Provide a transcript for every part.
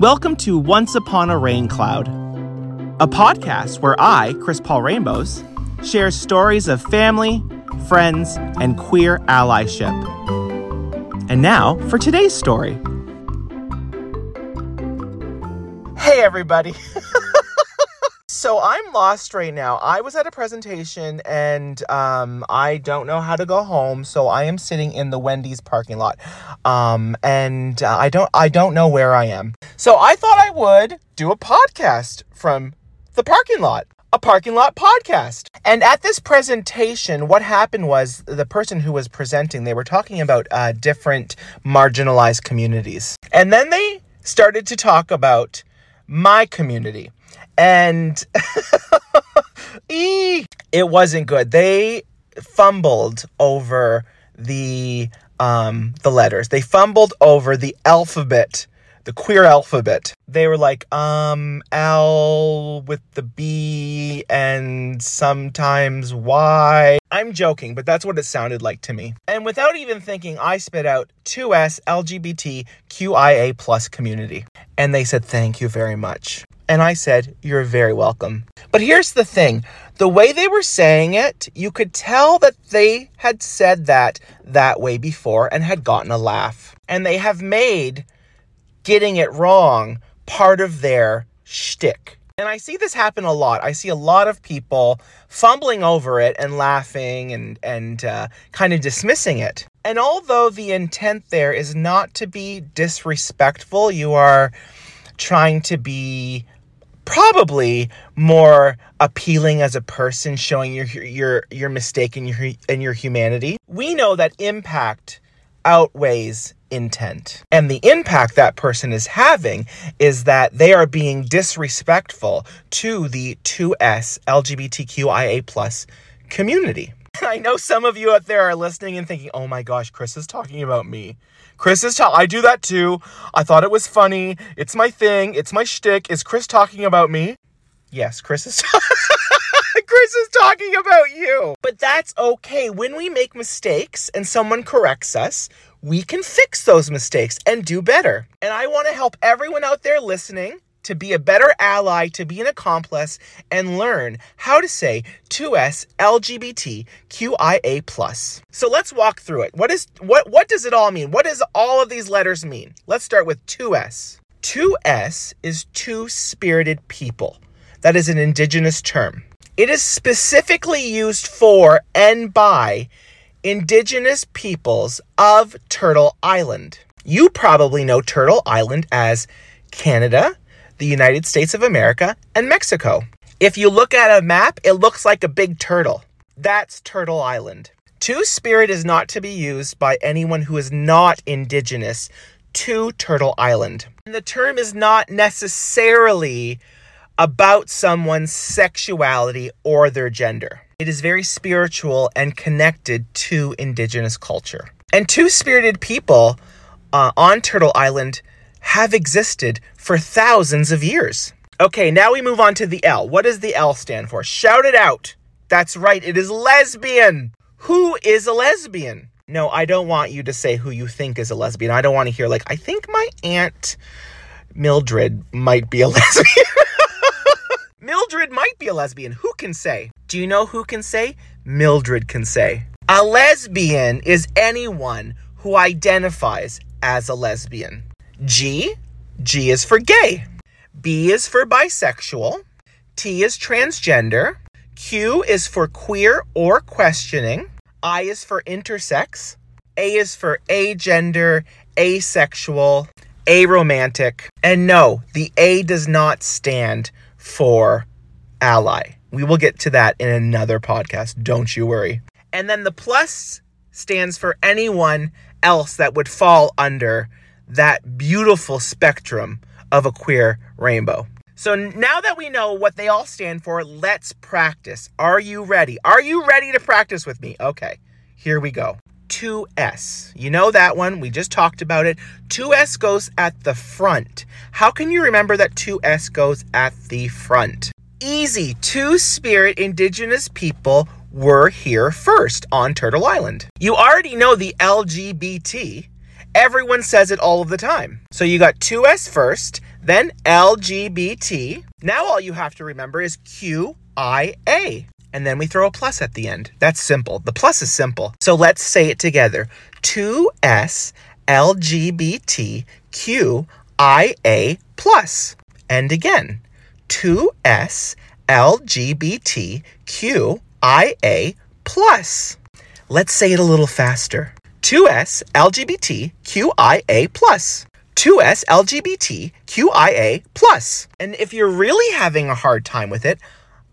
Welcome to Once Upon a Rain Cloud, a podcast where I, Chris Paul Rainbows, share stories of family, friends, and queer allyship. And now for today's story. Hey, everybody. so I'm lost right now. I was at a presentation and um, I don't know how to go home, so I am sitting in the Wendy's parking lot, um, and uh, I don't I don't know where I am. So I thought I would do a podcast from the parking lot. A parking lot podcast. And at this presentation, what happened was the person who was presenting, they were talking about uh, different marginalized communities. And then they started to talk about my community. And it wasn't good. They fumbled over the um, the letters. They fumbled over the alphabet, the queer alphabet. They were like, um, L with the B and sometimes Y. I'm joking, but that's what it sounded like to me. And without even thinking, I spit out 2S LGBTQIA plus community. And they said, thank you very much. And I said, You're very welcome. But here's the thing the way they were saying it, you could tell that they had said that that way before and had gotten a laugh. And they have made getting it wrong part of their shtick. And I see this happen a lot. I see a lot of people fumbling over it and laughing and and uh, kind of dismissing it. And although the intent there is not to be disrespectful, you are trying to be probably more appealing as a person, showing your your your mistake and your and your humanity. We know that impact outweighs intent. And the impact that person is having is that they are being disrespectful to the 2S LGBTQIA plus community. I know some of you out there are listening and thinking, oh my gosh, Chris is talking about me. Chris is talking. I do that too. I thought it was funny. It's my thing. It's my shtick. Is Chris talking about me? Yes, Chris is. Chris is talking about you. But that's okay. When we make mistakes and someone corrects us, we can fix those mistakes and do better. And I want to help everyone out there listening to be a better ally, to be an accomplice, and learn how to say 2S LGBTQIA+. So let's walk through it. What is what what does it all mean? What does all of these letters mean? Let's start with 2S. 2S is two-spirited people. That is an indigenous term. It is specifically used for and by indigenous peoples of Turtle Island. You probably know Turtle Island as Canada, the United States of America, and Mexico. If you look at a map, it looks like a big turtle. That's Turtle Island. Two Spirit is not to be used by anyone who is not indigenous to Turtle Island. And the term is not necessarily about someone's sexuality or their gender. It is very spiritual and connected to indigenous culture. And two spirited people uh, on Turtle Island have existed for thousands of years. Okay, now we move on to the L. What does the L stand for? Shout it out. That's right, it is lesbian. Who is a lesbian? No, I don't want you to say who you think is a lesbian. I don't want to hear, like, I think my Aunt Mildred might be a lesbian. Mildred might be a lesbian. Who can say? Do you know who can say? Mildred can say. A lesbian is anyone who identifies as a lesbian. G, G is for gay. B is for bisexual. T is transgender. Q is for queer or questioning. I is for intersex. A is for agender, asexual, aromantic. And no, the A does not stand for ally. We will get to that in another podcast. Don't you worry. And then the plus stands for anyone else that would fall under that beautiful spectrum of a queer rainbow. So now that we know what they all stand for, let's practice. Are you ready? Are you ready to practice with me? Okay, here we go. 2S. You know that one. We just talked about it. 2S goes at the front. How can you remember that 2S goes at the front? Easy. Two spirit indigenous people were here first on Turtle Island. You already know the LGBT Everyone says it all of the time. So you got 2S first, then LGBT. Now all you have to remember is QIA. And then we throw a plus at the end. That's simple. The plus is simple. So let's say it together 2S LGBTQIA plus. And again, 2S LGBTQIA plus. Let's say it a little faster. 2S LGBTQIA plus. 2S LGBTQIA plus. And if you're really having a hard time with it,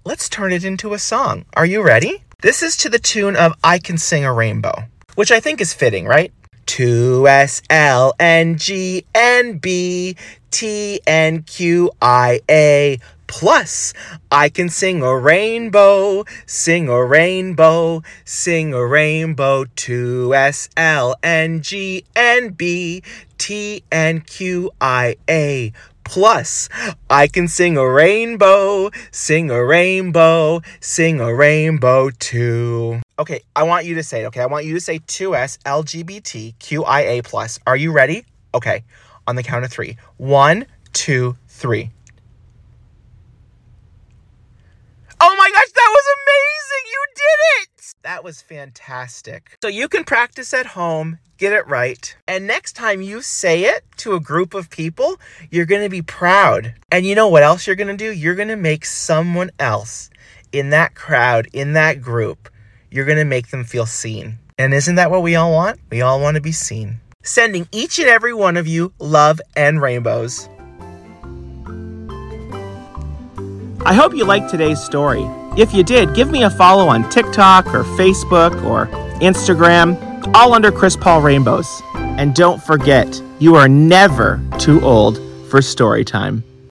let's turn it into a song. Are you ready? This is to the tune of I Can Sing a Rainbow, which I think is fitting, right? 2S L N G N B T N Q I A. Plus I can sing a rainbow, sing a rainbow, sing a rainbow. 2S L N G N B T N Q I A. Plus I can sing a rainbow, sing a rainbow, sing a rainbow too. Okay, I want you to say okay? I want you to say 2S LGBTQIA plus. Are you ready? Okay, on the count of three. One, two, three. Oh my gosh, that was amazing! You did it! That was fantastic. So you can practice at home, get it right, and next time you say it to a group of people, you're gonna be proud. And you know what else you're gonna do? You're gonna make someone else in that crowd, in that group, you're gonna make them feel seen. And isn't that what we all want? We all wanna be seen. Sending each and every one of you love and rainbows. I hope you liked today's story. If you did, give me a follow on TikTok or Facebook or Instagram, all under Chris Paul Rainbows. And don't forget, you are never too old for story time.